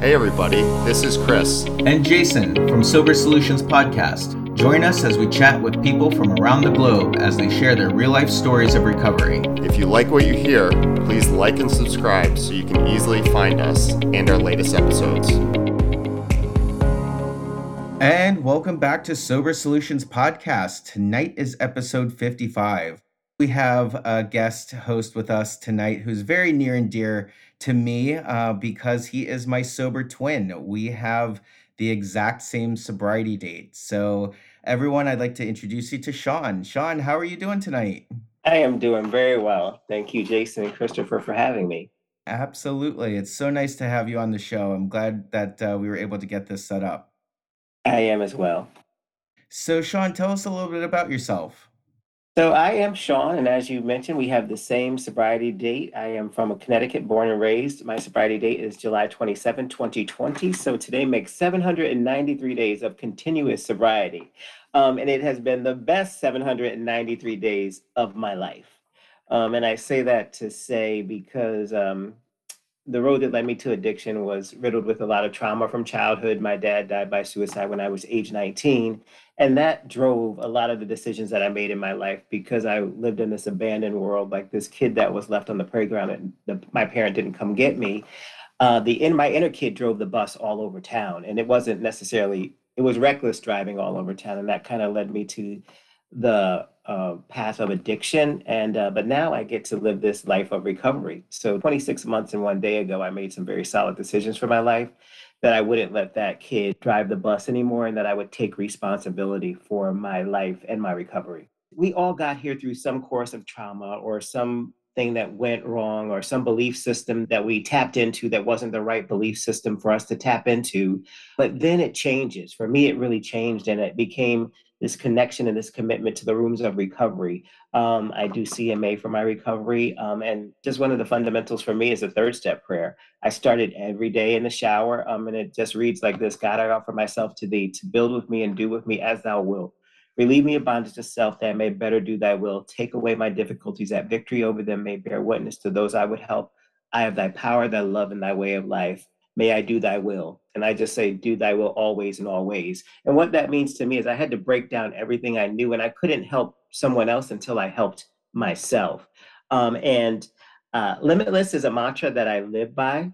Hey, everybody, this is Chris. And Jason from Sober Solutions Podcast. Join us as we chat with people from around the globe as they share their real life stories of recovery. If you like what you hear, please like and subscribe so you can easily find us and our latest episodes. And welcome back to Sober Solutions Podcast. Tonight is episode 55. We have a guest host with us tonight who's very near and dear to me uh, because he is my sober twin. We have the exact same sobriety date. So, everyone, I'd like to introduce you to Sean. Sean, how are you doing tonight? I am doing very well. Thank you, Jason and Christopher, for having me. Absolutely. It's so nice to have you on the show. I'm glad that uh, we were able to get this set up. I am as well. So, Sean, tell us a little bit about yourself. So I am Sean, and as you mentioned, we have the same sobriety date. I am from Connecticut, born and raised. My sobriety date is July 27, 2020. So today makes 793 days of continuous sobriety. Um, and it has been the best 793 days of my life. Um, and I say that to say because um, the road that led me to addiction was riddled with a lot of trauma from childhood. My dad died by suicide when I was age 19. And that drove a lot of the decisions that I made in my life because I lived in this abandoned world, like this kid that was left on the playground and the, my parent didn't come get me. Uh, the in my inner kid drove the bus all over town, and it wasn't necessarily it was reckless driving all over town, and that kind of led me to the uh, path of addiction. And uh, but now i get to live this life of recovery. So 26 months and one day ago i made some very solid decisions for my life that i wouldn't let that kid drive the bus anymore and that i would take responsibility for my life and my recovery. We all got here through some course of trauma or some thing that went wrong or some belief system that we tapped into that wasn't the right belief system for us to tap into. But then it changes. For me it really changed and it became this connection and this commitment to the rooms of recovery. Um, I do CMA for my recovery. Um, and just one of the fundamentals for me is a third step prayer. I started every day in the shower, um, and it just reads like this God, I offer myself to thee to build with me and do with me as thou wilt. Relieve me of bondage to self that I may better do thy will. Take away my difficulties that victory over them may bear witness to those I would help. I have thy power, thy love, and thy way of life may I do thy will. And I just say, do thy will always and always. And what that means to me is I had to break down everything I knew, and I couldn't help someone else until I helped myself. Um, and uh, limitless is a mantra that I live by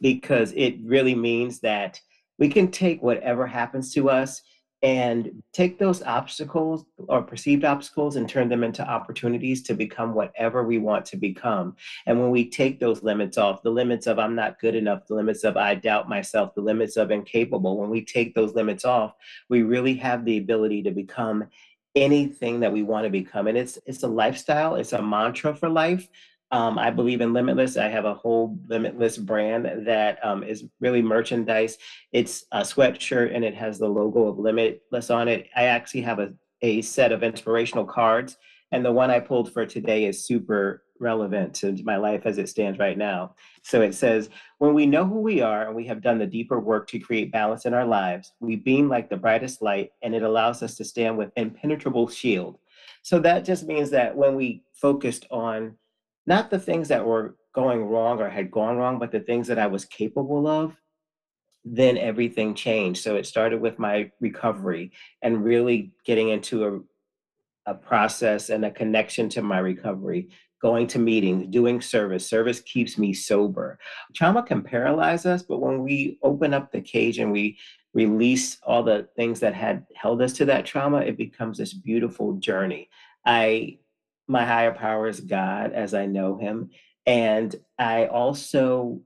because it really means that we can take whatever happens to us and take those obstacles or perceived obstacles and turn them into opportunities to become whatever we want to become. And when we take those limits off, the limits of I'm not good enough, the limits of I doubt myself, the limits of incapable, when we take those limits off, we really have the ability to become anything that we want to become. And it's it's a lifestyle, it's a mantra for life um, I believe in Limitless. I have a whole Limitless brand that um, is really merchandise. It's a sweatshirt and it has the logo of Limitless on it. I actually have a, a set of inspirational cards, and the one I pulled for today is super relevant to my life as it stands right now. So it says, When we know who we are and we have done the deeper work to create balance in our lives, we beam like the brightest light and it allows us to stand with impenetrable shield. So that just means that when we focused on not the things that were going wrong or had gone wrong, but the things that I was capable of, then everything changed. So it started with my recovery and really getting into a, a process and a connection to my recovery, going to meetings, doing service. Service keeps me sober. Trauma can paralyze us, but when we open up the cage and we release all the things that had held us to that trauma, it becomes this beautiful journey. I my higher power is God as I know him. And I also,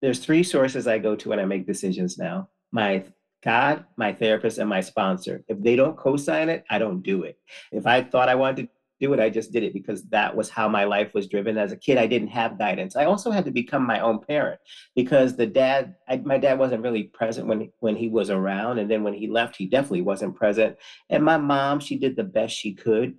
there's three sources I go to when I make decisions now my God, my therapist, and my sponsor. If they don't co sign it, I don't do it. If I thought I wanted to do it, I just did it because that was how my life was driven. As a kid, I didn't have guidance. I also had to become my own parent because the dad, I, my dad wasn't really present when when he was around, and then when he left, he definitely wasn't present. And my mom, she did the best she could,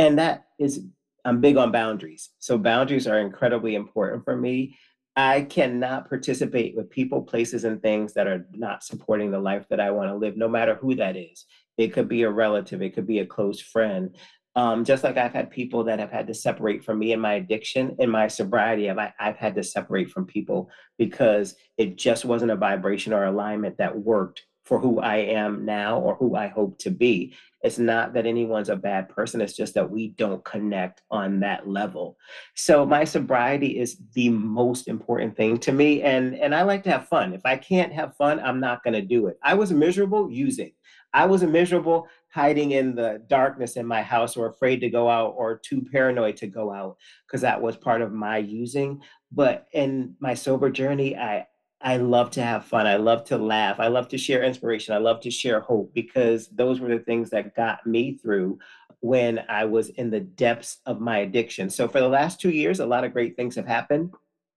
and that is i'm big on boundaries. So boundaries are incredibly important for me. I cannot participate with people places and things that are not supporting the life that i want to live no matter who that is. It could be a relative it could be a close friend. Um, just like I've had people that have had to separate from me in my addiction, in my sobriety, I've, I've had to separate from people because it just wasn't a vibration or alignment that worked for who I am now or who I hope to be. It's not that anyone's a bad person, it's just that we don't connect on that level. So my sobriety is the most important thing to me and and I like to have fun. If I can't have fun, I'm not going to do it. I was miserable using. I was miserable hiding in the darkness in my house or afraid to go out or too paranoid to go out because that was part of my using. But in my sober journey, I I love to have fun. I love to laugh. I love to share inspiration. I love to share hope because those were the things that got me through when I was in the depths of my addiction. So, for the last two years, a lot of great things have happened.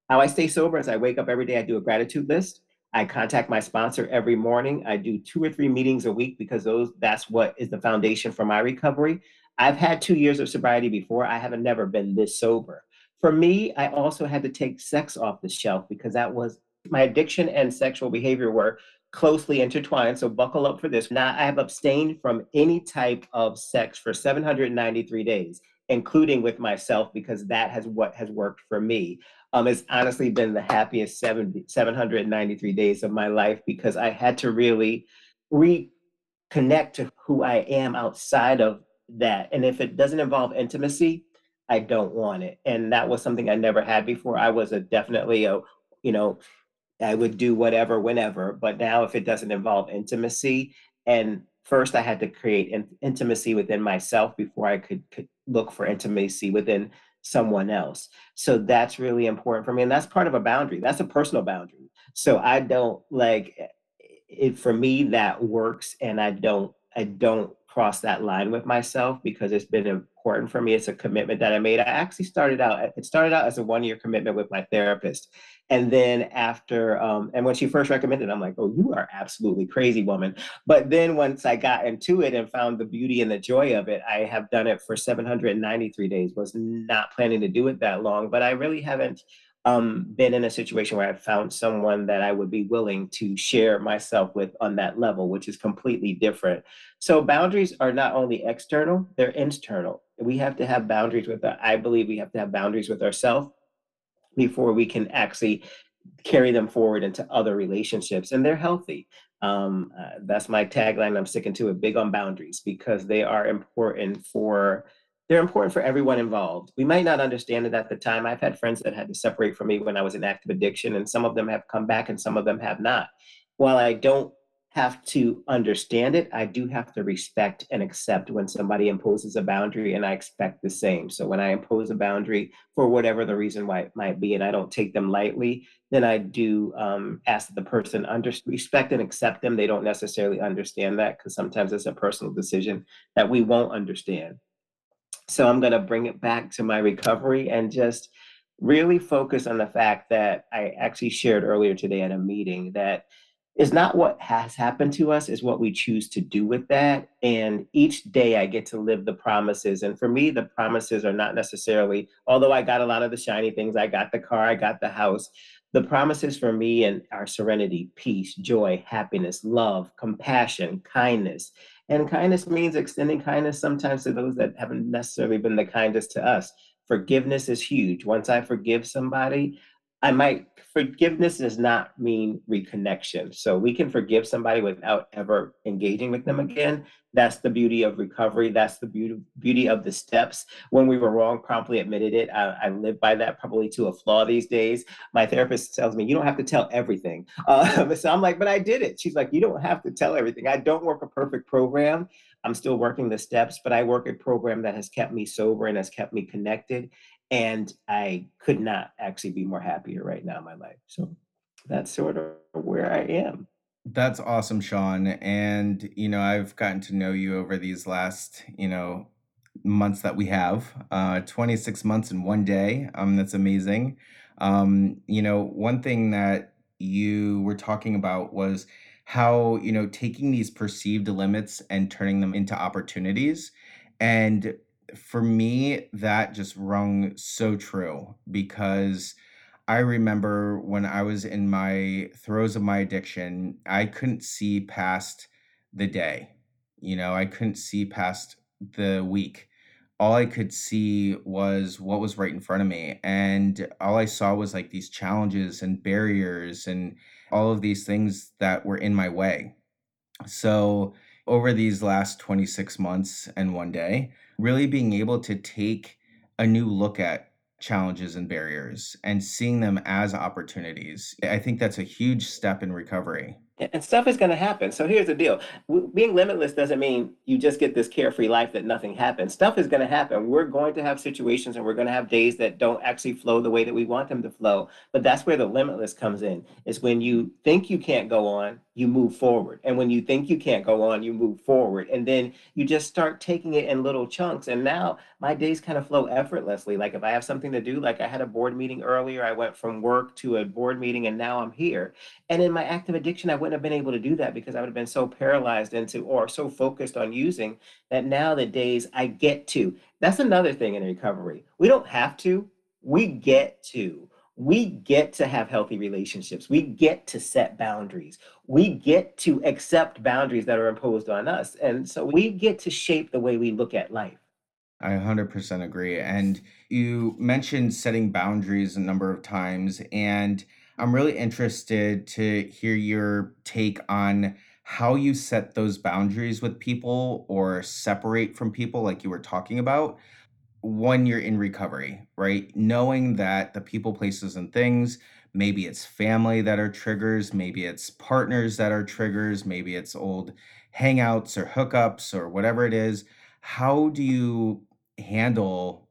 How I stay sober is I wake up every day, I do a gratitude list. I contact my sponsor every morning. I do two or three meetings a week because those that's what is the foundation for my recovery. I've had two years of sobriety before. I haven't never been this sober. For me, I also had to take sex off the shelf because that was my addiction and sexual behavior were closely intertwined. So buckle up for this. Now I have abstained from any type of sex for 793 days, including with myself, because that has what has worked for me. Um, it's honestly been the happiest 70, 793 days of my life because I had to really reconnect to who I am outside of that. And if it doesn't involve intimacy, I don't want it. And that was something I never had before. I was a definitely a, you know, I would do whatever, whenever. But now, if it doesn't involve intimacy, and first I had to create in, intimacy within myself before I could, could look for intimacy within someone else. So that's really important for me. And that's part of a boundary. That's a personal boundary. So I don't like eh, it for me that works and I don't I don't cross that line with myself because it's been important for me. It's a commitment that I made. I actually started out, it started out as a one year commitment with my therapist. And then after, um, and when she first recommended, I'm like, oh, you are absolutely crazy, woman. But then once I got into it and found the beauty and the joy of it, I have done it for 793 days. Was not planning to do it that long, but I really haven't um, been in a situation where I've found someone that I would be willing to share myself with on that level, which is completely different. So boundaries are not only external, they're internal. We have to have boundaries with that. I believe we have to have boundaries with ourselves before we can actually carry them forward into other relationships and they're healthy. Um, uh, that's my tagline. I'm sticking to it big on boundaries because they are important for they're important for everyone involved. We might not understand it at the time. I've had friends that had to separate from me when I was in active addiction, and some of them have come back and some of them have not. While I don't have to understand it, I do have to respect and accept when somebody imposes a boundary, and I expect the same. So when I impose a boundary for whatever the reason why it might be, and I don't take them lightly, then I do um, ask the person under respect and accept them. They don't necessarily understand that because sometimes it's a personal decision that we won't understand. So I'm going to bring it back to my recovery and just really focus on the fact that I actually shared earlier today at a meeting that is not what has happened to us is what we choose to do with that. And each day i get to live the promises. And for me the promises are not necessarily although i got a lot of the shiny things i got the car i got the house the promises for me and our serenity peace joy happiness love compassion kindness and kindness means extending kindness sometimes to those that haven't necessarily been the kindest to us. Forgiveness is huge. Once I forgive somebody, I might forgiveness does not mean reconnection. So we can forgive somebody without ever engaging with them again. That's the beauty of recovery. That's the beauty beauty of the steps. When we were wrong, promptly admitted it. I, I live by that probably to a flaw these days. My therapist tells me you don't have to tell everything. Uh, so I'm like, but I did it. She's like, you don't have to tell everything. I don't work a perfect program. I'm still working the steps, but I work a program that has kept me sober and has kept me connected and I could not actually be more happier right now in my life. So that's sort of where I am. That's awesome, Sean. And, you know, I've gotten to know you over these last, you know, months that we have. Uh, 26 months in one day. Um, that's amazing. Um, you know, one thing that you were talking about was how, you know, taking these perceived limits and turning them into opportunities. And for me, that just rung so true because I remember when I was in my throes of my addiction, I couldn't see past the day. You know, I couldn't see past the week. all I could see was what was right in front of me. And all I saw was like these challenges and barriers and all of these things that were in my way. So, over these last 26 months and one day, really being able to take a new look at challenges and barriers and seeing them as opportunities, I think that's a huge step in recovery. And stuff is going to happen. So here's the deal being limitless doesn't mean you just get this carefree life that nothing happens. Stuff is going to happen. We're going to have situations and we're going to have days that don't actually flow the way that we want them to flow. But that's where the limitless comes in, is when you think you can't go on, you move forward. And when you think you can't go on, you move forward. And then you just start taking it in little chunks. And now my days kind of flow effortlessly. Like if I have something to do, like I had a board meeting earlier, I went from work to a board meeting and now I'm here. And in my active addiction, I wouldn't have been able to do that because I would have been so paralyzed into or so focused on using that now the days I get to. That's another thing in recovery. We don't have to, we get to we get to have healthy relationships. We get to set boundaries. We get to accept boundaries that are imposed on us. And so we get to shape the way we look at life. I 100% agree. And you mentioned setting boundaries a number of times. And I'm really interested to hear your take on how you set those boundaries with people or separate from people, like you were talking about when you're in recovery, right? Knowing that the people, places, and things, maybe it's family that are triggers, maybe it's partners that are triggers, maybe it's old hangouts or hookups or whatever it is. How do you handle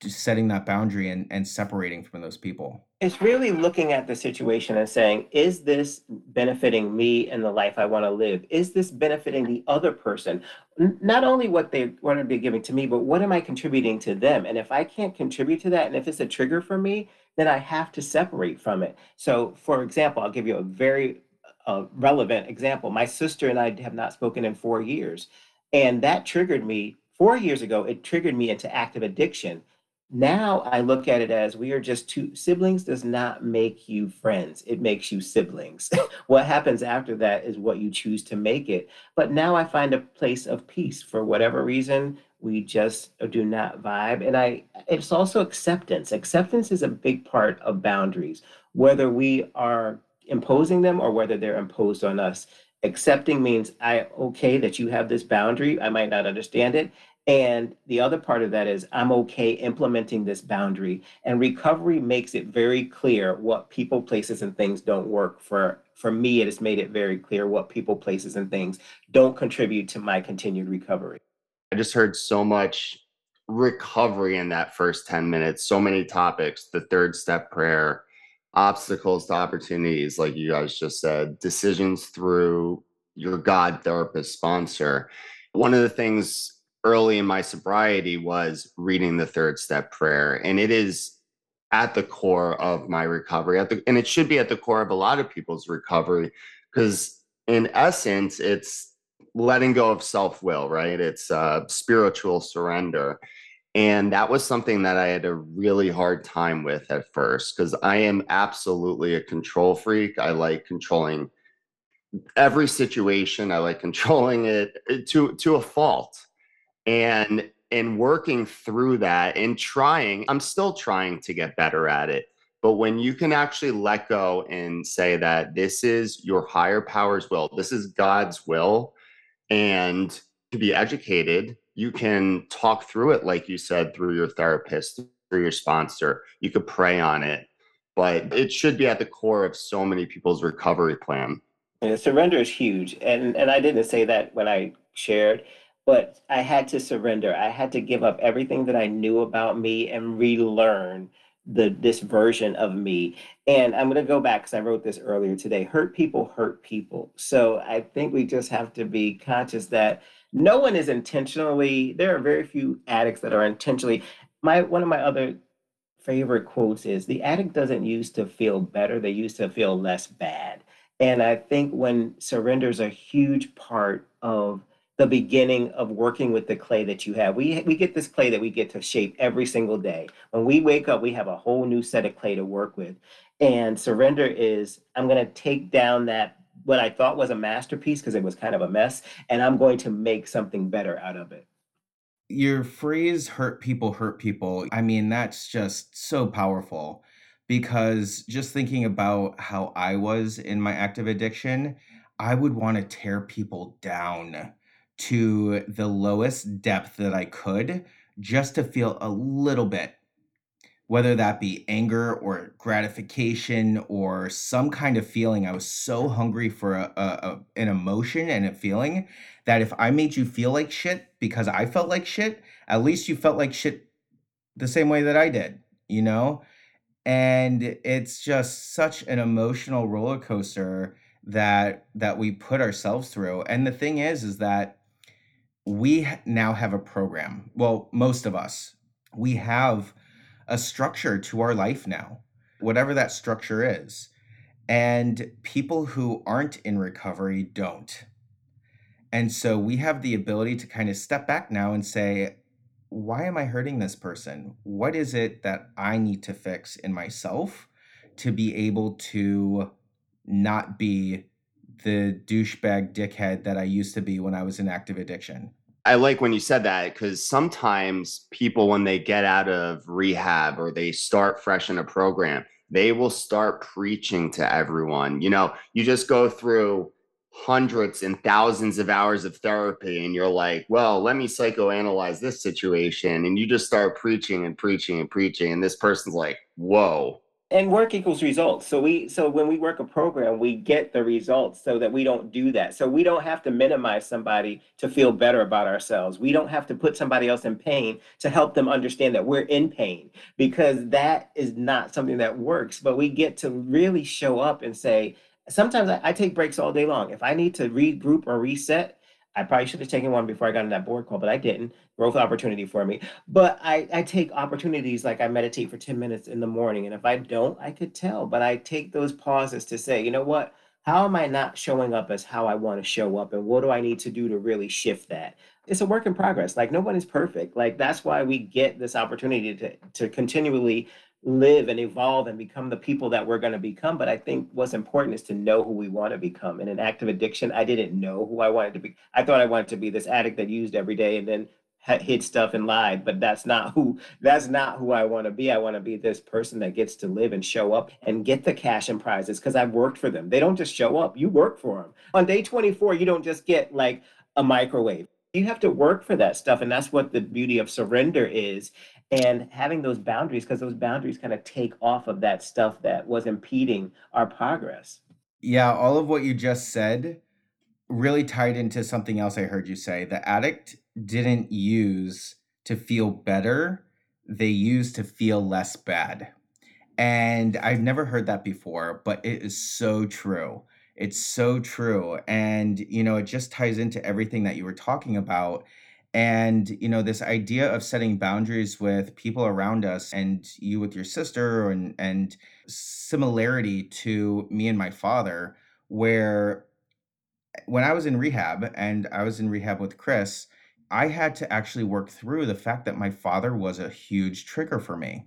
just setting that boundary and, and separating from those people? It's really looking at the situation and saying, is this benefiting me and the life I want to live? Is this benefiting the other person? Not only what they what to be giving to me, but what am I contributing to them? And if I can't contribute to that, and if it's a trigger for me, then I have to separate from it. So, for example, I'll give you a very uh, relevant example. My sister and I have not spoken in four years, and that triggered me. Four years ago, it triggered me into active addiction now I look at it as we are just two siblings does not make you friends. It makes you siblings. what happens after that is what you choose to make it. But now I find a place of peace for whatever reason we just do not vibe and I it's also acceptance. Acceptance is a big part of boundaries, whether we are imposing them or whether they're imposed on us. Accepting means I okay that you have this boundary. I might not understand it and the other part of that is I'm okay implementing this boundary. And recovery makes it very clear what people, places, and things don't work for. For me, it has made it very clear what people, places, and things don't contribute to my continued recovery. I just heard so much recovery in that first 10 minutes, so many topics, the third step prayer, obstacles to opportunities, like you guys just said, decisions through your God therapist sponsor. One of the things early in my sobriety was reading the third step prayer and it is at the core of my recovery the and it should be at the core of a lot of people's recovery because in essence it's letting go of self-will right? It's uh, spiritual surrender. And that was something that i had a really hard time with at first because i am absolutely a control freak. I like controlling every situation. I like controlling it uh, to to a fault and and working through that and trying i'm still trying to get better at it. But when you can actually let go and say that this is your higher power's will this is god's will and to be educated you can talk through it like you said through your therapist through your sponsor. You could pray on it. But it should be at the core of so many people's recovery plan. Surrender is huge. And and i didn't say that when i shared but I had to surrender. I had to give up everything that I knew about me and relearn the this version of me. And I'm going to go back because I wrote this earlier today. Hurt people hurt people. So I think we just have to be conscious that no one is intentionally. There are very few addicts that are intentionally. My one of my other favorite quotes is the addict doesn't use to feel better; they use to feel less bad. And I think when surrender is a huge part of the beginning of working with the clay that you have. We we get this clay that we get to shape every single day. When we wake up, we have a whole new set of clay to work with. And surrender is I'm going to take down that what I thought was a masterpiece because it was kind of a mess and I'm going to make something better out of it. your phrase hurt people hurt people i mean that's just so powerful because just thinking about how i was in my active addiction i would want to tear people down to the lowest depth that i could just to feel a little bit whether that be anger or gratification or some kind of feeling. I was so hungry for a, a, a- an emotion and a feeling that if I made you feel like shit because I felt like shit, at least you felt like shit the same way that I did, you know? And it's just such an emotional roller coaster that that we put ourselves through. And the thing is is that we now have a program. Well, most of us. We have a structure to our life now, whatever that structure is. And people who aren't in recovery don't. And so we have the ability to kind of step back now and say, why am I hurting this person? What is it that I need to fix in myself to be able to not be the douchebag dickhead that I used to be when I was in active addiction? I like when you said that because sometimes people, when they get out of rehab or they start fresh in a program, they will start preaching to everyone. You know, you just go through hundreds and thousands of hours of therapy and you're like, well, let me psychoanalyze this situation. And you just start preaching and preaching and preaching. And this person's like, whoa, and work equals results. So we so when we work a program we get the results so that we don't do that. So we don't have to minimize somebody to feel better about ourselves. We don't have to put somebody else in pain to help them understand that we're in pain because that is not something that works. But we get to really show up and say sometimes i, I take breaks all day long. If i need to regroup or reset I probably should have taken one before I got on that board call, but I didn't. Growth opportunity for me. But I, I take opportunities like I meditate for 10 minutes in the morning. And if I don't, I could tell. But I take those pauses to say, you know what? How am I not showing up as how I want to show up? And what do I need to do to really shift that? It's a work in progress. Like no one is perfect. Like that's why we get this opportunity to, to continually live and evolve and become the people that we're going to become. But I think what's important is to know who we want to become. In an active addiction, I didn't know who I wanted to be. I thought I wanted to be this addict that used every day and then hid stuff and lied but that's not who that's not who i want to be i want to be this person that gets to live and show up and get the cash and prizes because i've worked for them they don't just show up you work for them on day 24 you don't just get like a microwave you have to work for that stuff and that's what the beauty of surrender is and having those boundaries because those boundaries kind of take off of that stuff that was impeding our progress Yeah, all of what you just said really tied into something else I heard you say. The addict didn't use to feel better, they used to feel less bad. And I've never heard that before, but it is so true. It's so true. And, you know, it just ties into everything that you were talking about. And, you know, this idea of setting boundaries with people around us and you with your sister and and similarity to me and my father, where when I was in rehab and I was in rehab with Chris, I had to actually work through the fact that my father was a huge trigger for me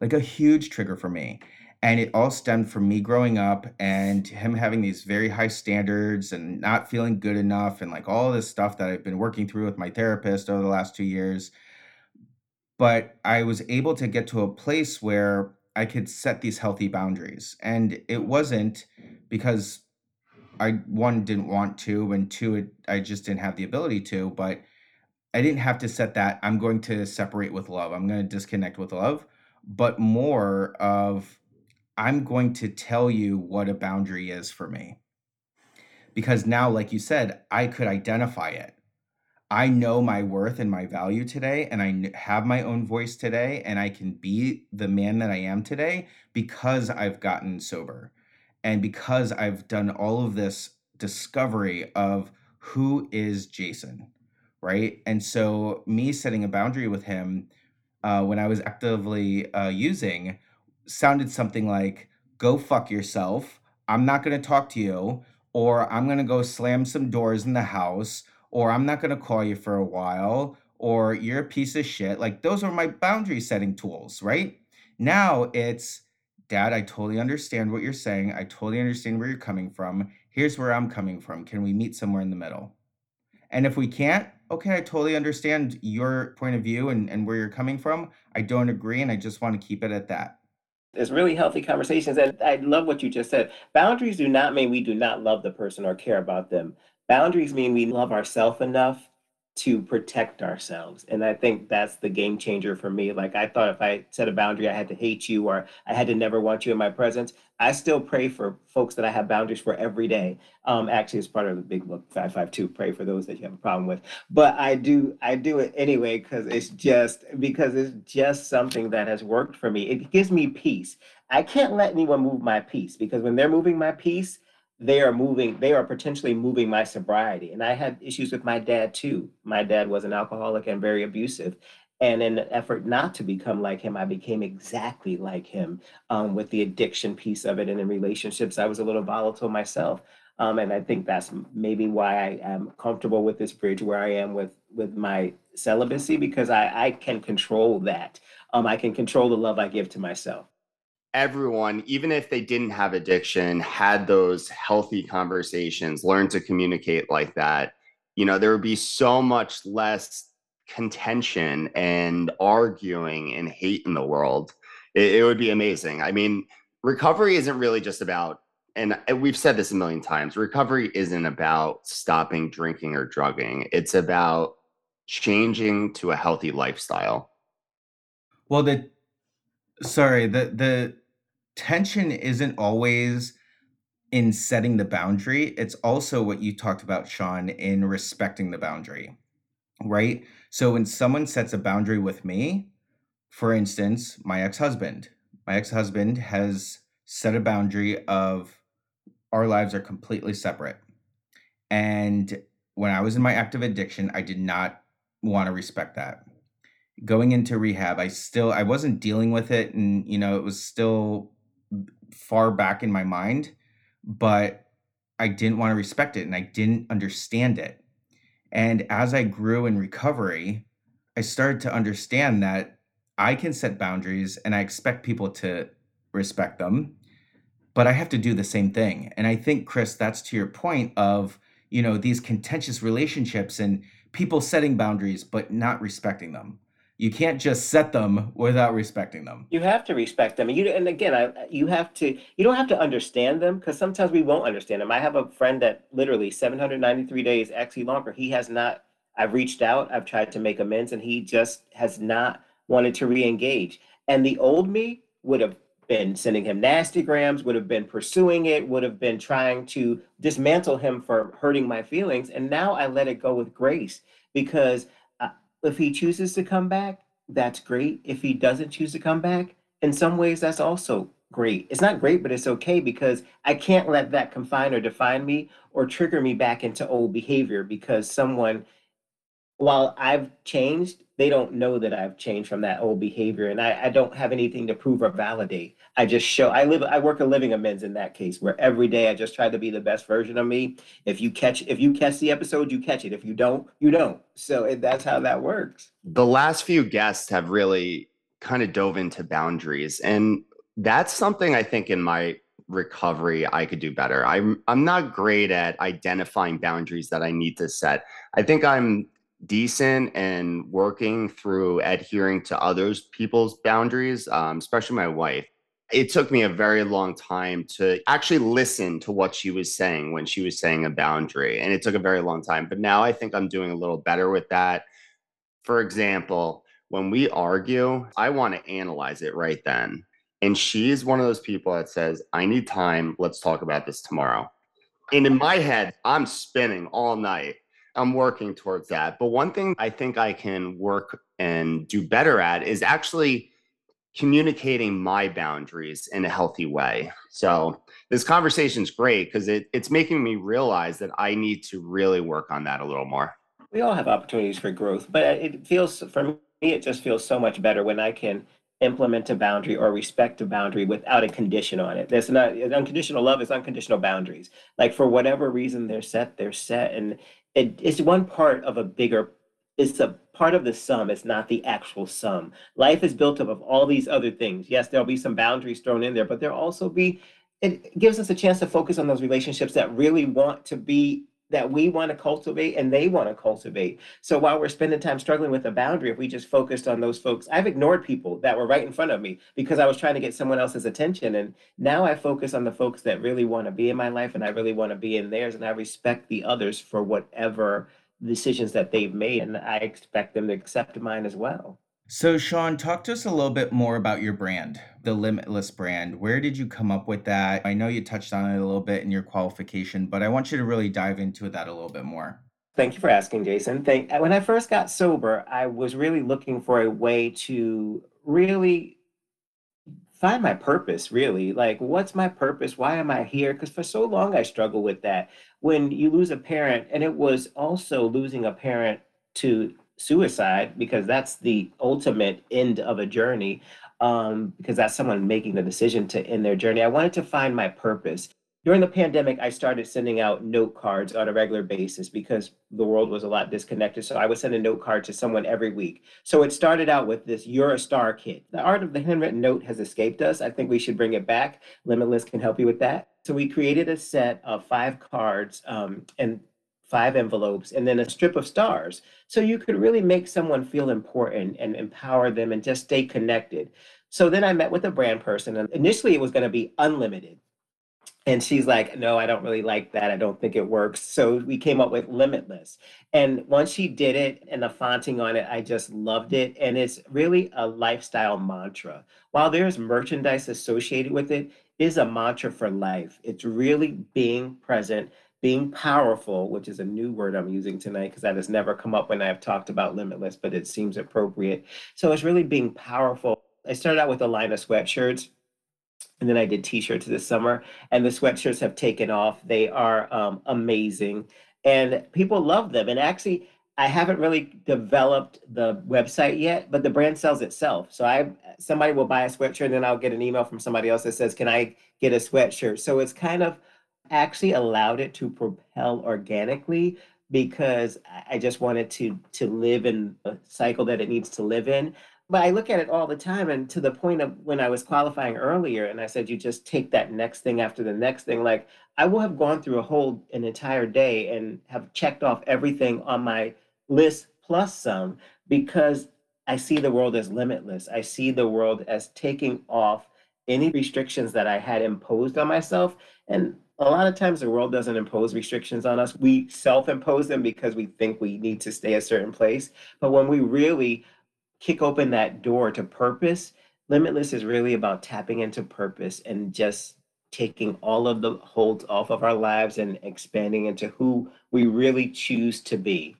like a huge trigger for me. And it all stemmed from me growing up and him having these very high standards and not feeling good enough and like all this stuff that I've been working through with my therapist over the last two years. But I was able to get to a place where I could set these healthy boundaries. And it wasn't because I, one, didn't want to, and two, it, I just didn't have the ability to, but I didn't have to set that. I'm going to separate with love. I'm going to disconnect with love, but more of I'm going to tell you what a boundary is for me. Because now, like you said, I could identify it. I know my worth and my value today, and I have my own voice today, and I can be the man that I am today because I've gotten sober and because I've done all of this discovery of who is Jason, right? And so, me setting a boundary with him uh, when I was actively uh, using sounded something like, go fuck yourself. I'm not going to talk to you, or I'm going to go slam some doors in the house, or I'm not going to call you for a while, or you're a piece of shit. Like, those are my boundary setting tools, right? Now it's, Dad, I totally understand what you're saying. I totally understand where you're coming from. Here's where I'm coming from. Can we meet somewhere in the middle? And if we can't, okay, I totally understand your point of view and, and where you're coming from. I don't agree, and I just want to keep it at that. It's really healthy conversations. And I love what you just said. Boundaries do not mean we do not love the person or care about them. Boundaries mean we love ourselves enough to protect ourselves. And I think that's the game changer for me. Like I thought if I set a boundary, I had to hate you or I had to never want you in my presence. I still pray for folks that I have boundaries for every day. Um, actually, it's part of the big book 552, pray for those that you have a problem with. But I do, I do it anyway because it's just because it's just something that has worked for me. It gives me peace. I can't let anyone move my peace because when they're moving my peace, they are moving, they are potentially moving my sobriety. And I had issues with my dad too. My dad was an alcoholic and very abusive. And in an effort not to become like him, I became exactly like him um, with the addiction piece of it. And in relationships, I was a little volatile myself. Um, and I think that's maybe why I am comfortable with this bridge where I am with with my celibacy because I, I can control that. Um, I can control the love I give to myself everyone, even if they didn't have addiction, had those healthy conversations, learned to communicate like that, you know, there would be so much less contention and arguing and hate in the world. It, it would be amazing. I mean, recovery isn't really just about, and we've said this a million times recovery isn't about stopping drinking or drugging, it's about changing to a healthy lifestyle. Well, the sorry, the the tension isn't always in setting the boundary. It's also what you talked about, Sean, in respecting the boundary, right? So when someone sets a boundary with me, for instance, my ex husband, my ex husband has set a boundary of our lives are completely separate. And when I was in my active addiction, I did not want to respect that. Going into rehab, I still I wasn't dealing with it and you know, it was still far back in my mind, but I didn't want to respect it and I didn't understand it. And as I grew in recovery, I started to understand that I can set boundaries and I expect people to respect them, but I have to do the same thing. And I think, Chris, that's to your point of, you know, these contentious relationships and people setting boundaries, but not respecting them you can't just set them without respecting them. You have to respect them. And you and again, I, you have to you don't have to understand them because sometimes we won't understand them. I have a friend that literally 793 days, actually longer, he has not I've reached out, I've tried to make amends, and he just has not wanted to re-engage. And the old me would have been sending him nasty grams, would have been pursuing it, would have been trying to dismantle him for hurting my feelings. And now I let it go with grace because if he chooses to come back, that's great. If he doesn't choose to come back, in some ways, that's also great. It's not great, but it's okay because I can't let that confine or define me or trigger me back into old behavior because someone, while I've changed, they don't know that I've changed from that old behavior. And I, I don't have anything to prove or validate. I just show I live I work a living amends in that case where every day I just try to be the best version of me. If you catch if you catch the episode, you catch it. If you don't, you don't. So that's how that works. The last few guests have really kind of dove into boundaries and that's something I think in my recovery I could do better. I'm I'm not great at identifying boundaries that I need to set. I think I'm decent and working through adhering to others people's boundaries, um, especially my wife it took me a very long time to actually listen to what she was saying when she was saying a boundary. And it took a very long time. But now I think I'm doing a little better with that. For example, when we argue, I want to analyze it right then. And she's one of those people that says, I need time. Let's talk about this tomorrow. And in my head, I'm spinning all night. I'm working towards that. But one thing I think I can work and do better at is actually communicating my boundaries in a healthy way. So this conversation is great because it, it's making me realize that I need to really work on that a little more. We all have opportunities for growth, but it feels for me, it just feels so much better when I can implement a boundary or respect a boundary without a condition on it. There's not unconditional love is unconditional boundaries. Like for whatever reason they're set, they're set. And it, it's one part of a bigger it's a part of the sum it's not the actual sum life is built up of all these other things yes there'll be some boundaries thrown in there but there'll also be it gives us a chance to focus on those relationships that really want to be that we want to cultivate and they want to cultivate. So while we're spending time struggling with a boundary, if we just focused on those folks, I've ignored people that were right in front of me because I was trying to get someone else's attention. And now I focus on the folks that really want to be in my life and I really want to be in theirs. And I respect the others for whatever decisions that they've made. And I expect them to accept mine as well. So, Sean, talk to us a little bit more about your brand, the Limitless brand. Where did you come up with that? I know you touched on it a little bit in your qualification, but I want you to really dive into that a little bit more. Thank you for asking, Jason. Thank, when I first got sober, I was really looking for a way to really find my purpose, really. Like, what's my purpose? Why am I here? Because for so long, I struggled with that. When you lose a parent, and it was also losing a parent to suicide because that's the ultimate end of a journey um, because that's someone making the decision to end their journey. I wanted to find my purpose. During the pandemic, I started sending out note cards on a regular basis because the world was a lot disconnected. So I would send a note card to someone every week. So it started out with this You're a Star kit. The art of the handwritten note has escaped us. I think we should bring it back. Limitless can help you with that. So we created a set of five cards um, and five envelopes, and then a strip of stars. So you could really make someone feel important and empower them and just stay connected. So then I met with a brand person, and initially it was going to be unlimited. And she's like, no, I don't really like that. I don't think it works. So we came up with Limitless. And once she did it and the fonting on it, I just loved it. And it's really a lifestyle mantra. While there's merchandise associated with it, is a mantra for life. It's really being present being powerful, which is a new word I'm using tonight because that has never come up when I've talked about limitless, but it seems appropriate. So it's really being powerful. I started out with a line of sweatshirts and then I did t-shirts this summer and the sweatshirts have taken off. They are um, amazing and people love them. And actually, I haven't really developed the website yet, but the brand sells itself. So I somebody will buy a sweatshirt and then I'll get an email from somebody else that says, "Can I get a sweatshirt?" So it's kind of actually allowed it to propel organically because I just wanted to to live in a cycle that it needs to live in. But I look at it all the time, and to the point of when I was qualifying earlier, and I said you just take that next thing after the next thing. Like I will have gone through a whole an entire day and have checked off everything on my list plus some because I see the world as limitless. I see the world as taking off any restrictions that I had imposed on myself. And a lot of times the world doesn't impose restrictions on us. We self impose them because we think we need to stay a certain place. But when we really kick open that door to purpose, Limitless is really about tapping into purpose and just taking all of the holds off of our lives and expanding into who we really choose to be.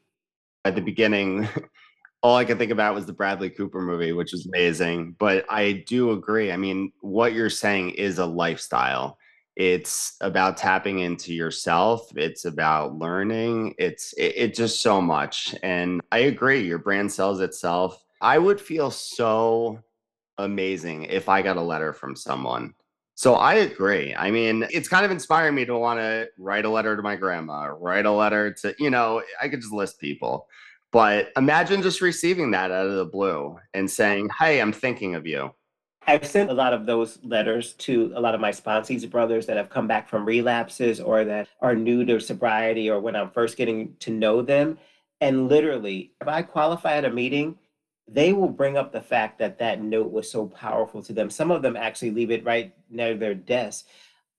At the beginning, all I could think about was the Bradley Cooper movie, which is amazing. But I do agree. I mean, what you're saying is a lifestyle it's about tapping into yourself it's about learning it's it, it, just so much and i agree your brand sells itself i would feel so amazing if i got a letter from someone. So i agree. I mean it's kind of inspiring me to want to write a letter to my grandma write a letter to you know i could just list people. But imagine just receiving that out of the blue and saying hey i'm thinking of you. I've sent a lot of those letters to a lot of my sponsees brothers that have come back from relapses or that are new to sobriety or when I'm first getting to know them. And literally, if I qualify at a meeting, they will bring up the fact that that note was so powerful to them. Some of them actually leave it right near their desk.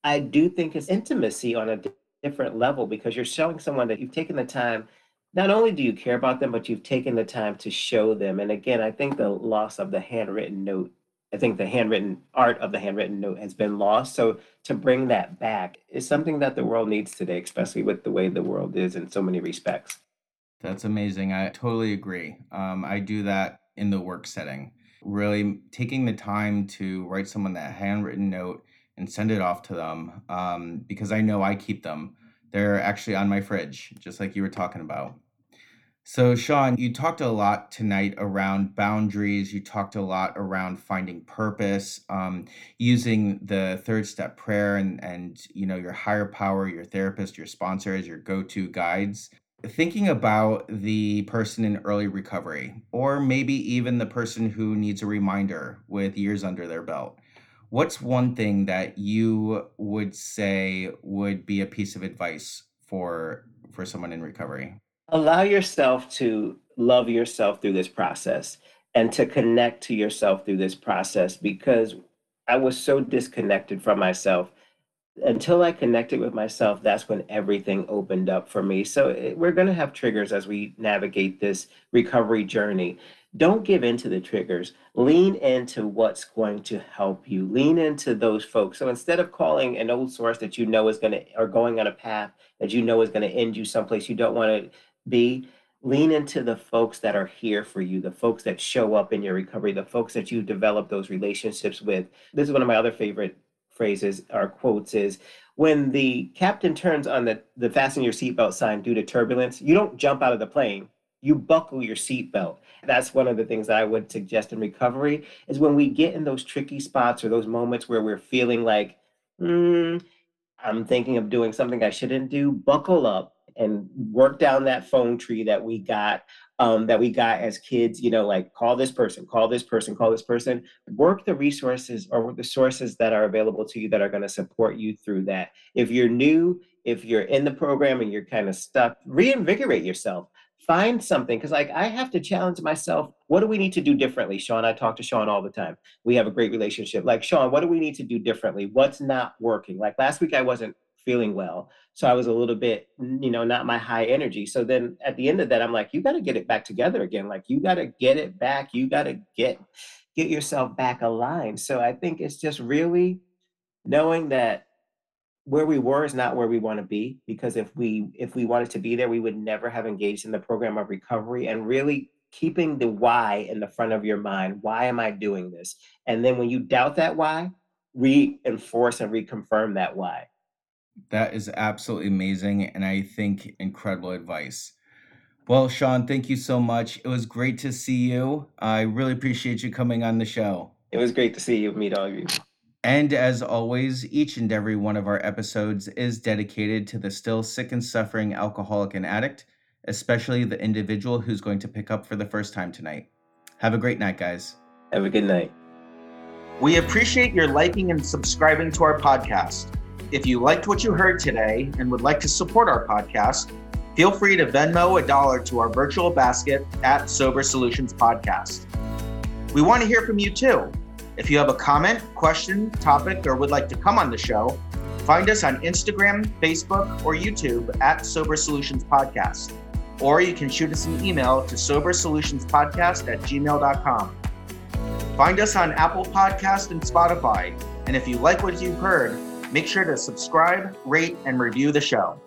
I do think it's intimacy on a different level because you're showing someone that you've taken the time. Not only do you care about them, but you've taken the time to show them. And again, I think the loss of the handwritten note I think the handwritten art of the handwritten note has been lost. So to bring that back is something that the world needs today, especially with the way the world is in so many respects. That's amazing. I totally agree. Um, I do that in the work setting. Really taking the time to write someone that handwritten note and send it off to them um, because I know I keep them. They're actually on my fridge, just like you were talking about. So, Sean, you talked a lot tonight around boundaries. You talked a lot around finding purpose, um, using the third step prayer and, and, you know, your higher power, your therapist, your sponsor as your go-to guides. Thinking about the person in early recovery, or maybe even the person who needs a reminder with years under their belt. What's one thing that you would say would be a piece of advice for for someone in recovery? Allow yourself to love yourself through this process and to connect to yourself through this process because I was so disconnected from myself. Until I connected with myself, that's when everything opened up for me. So it, we're going to have triggers as we navigate this recovery journey. Don't give in to the triggers. Lean into what's going to help you. Lean into those folks. So instead of calling an old source that you know is going to, or going on a path that you know is going to end you someplace you don't want to be, lean into the folks that are here for you, the folks that show up in your recovery, the folks that you develop those relationships with. This is one of my other favorite phrases or quotes is when the captain turns on the, the fasten your seatbelt sign due to turbulence, you don't jump out of the plane. You buckle your seatbelt. That's one of the things that I would suggest in recovery is when we get in those tricky spots or those moments where we're feeling like, hmm, I'm thinking of doing something I shouldn't do, buckle up and work down that phone tree that we got um, that we got as kids you know like call this person call this person call this person. Work the resources or the sources that are available to you that are going to support you through that. If you're new if you're in the program and you're kind of stuck reinvigorate yourself. Find something because like i have to challenge myself what do we need to do differently? Sean i talk to sean all the time. We have a great relationship. Like sean what do we need to do differently? What's not working? Like last week i wasn't feeling well. So I was a little bit, you know, not my high energy. So then at the end of that, I'm like, you got to get it back together again. Like you got to get it back. You got to get get yourself back aligned. So I think it's just really knowing that where we were is not where we want to be because if we if we wanted to be there we would never have engaged in the program of recovery and really keeping the why in the front of your mind why am i doing this and then when you doubt that why reinforce and reconfirm that why that is absolutely amazing and I think incredible advice. Well, Sean, thank you so much. It was great to see you. I really appreciate you coming on the show. It was great to see you, meet all of you. And as always, each and every one of our episodes is dedicated to the still sick and suffering alcoholic and addict, especially the individual who's going to pick up for the first time tonight. Have a great night, guys. Have a good night. We appreciate your liking and subscribing to our podcast. If you liked what you heard today and would like to support our podcast, feel free to Venmo a dollar to our virtual basket at Sober Solutions Podcast. We want to hear from you too. If you have a comment, question, topic, or would like to come on the show, find us on Instagram, Facebook, or YouTube at Sober Solutions Podcast. Or you can shoot us an email to sobersolutionspodcast at gmail.com. Find us on Apple Podcast and Spotify. And if you like what you've heard, Make sure to subscribe, rate, and review the show.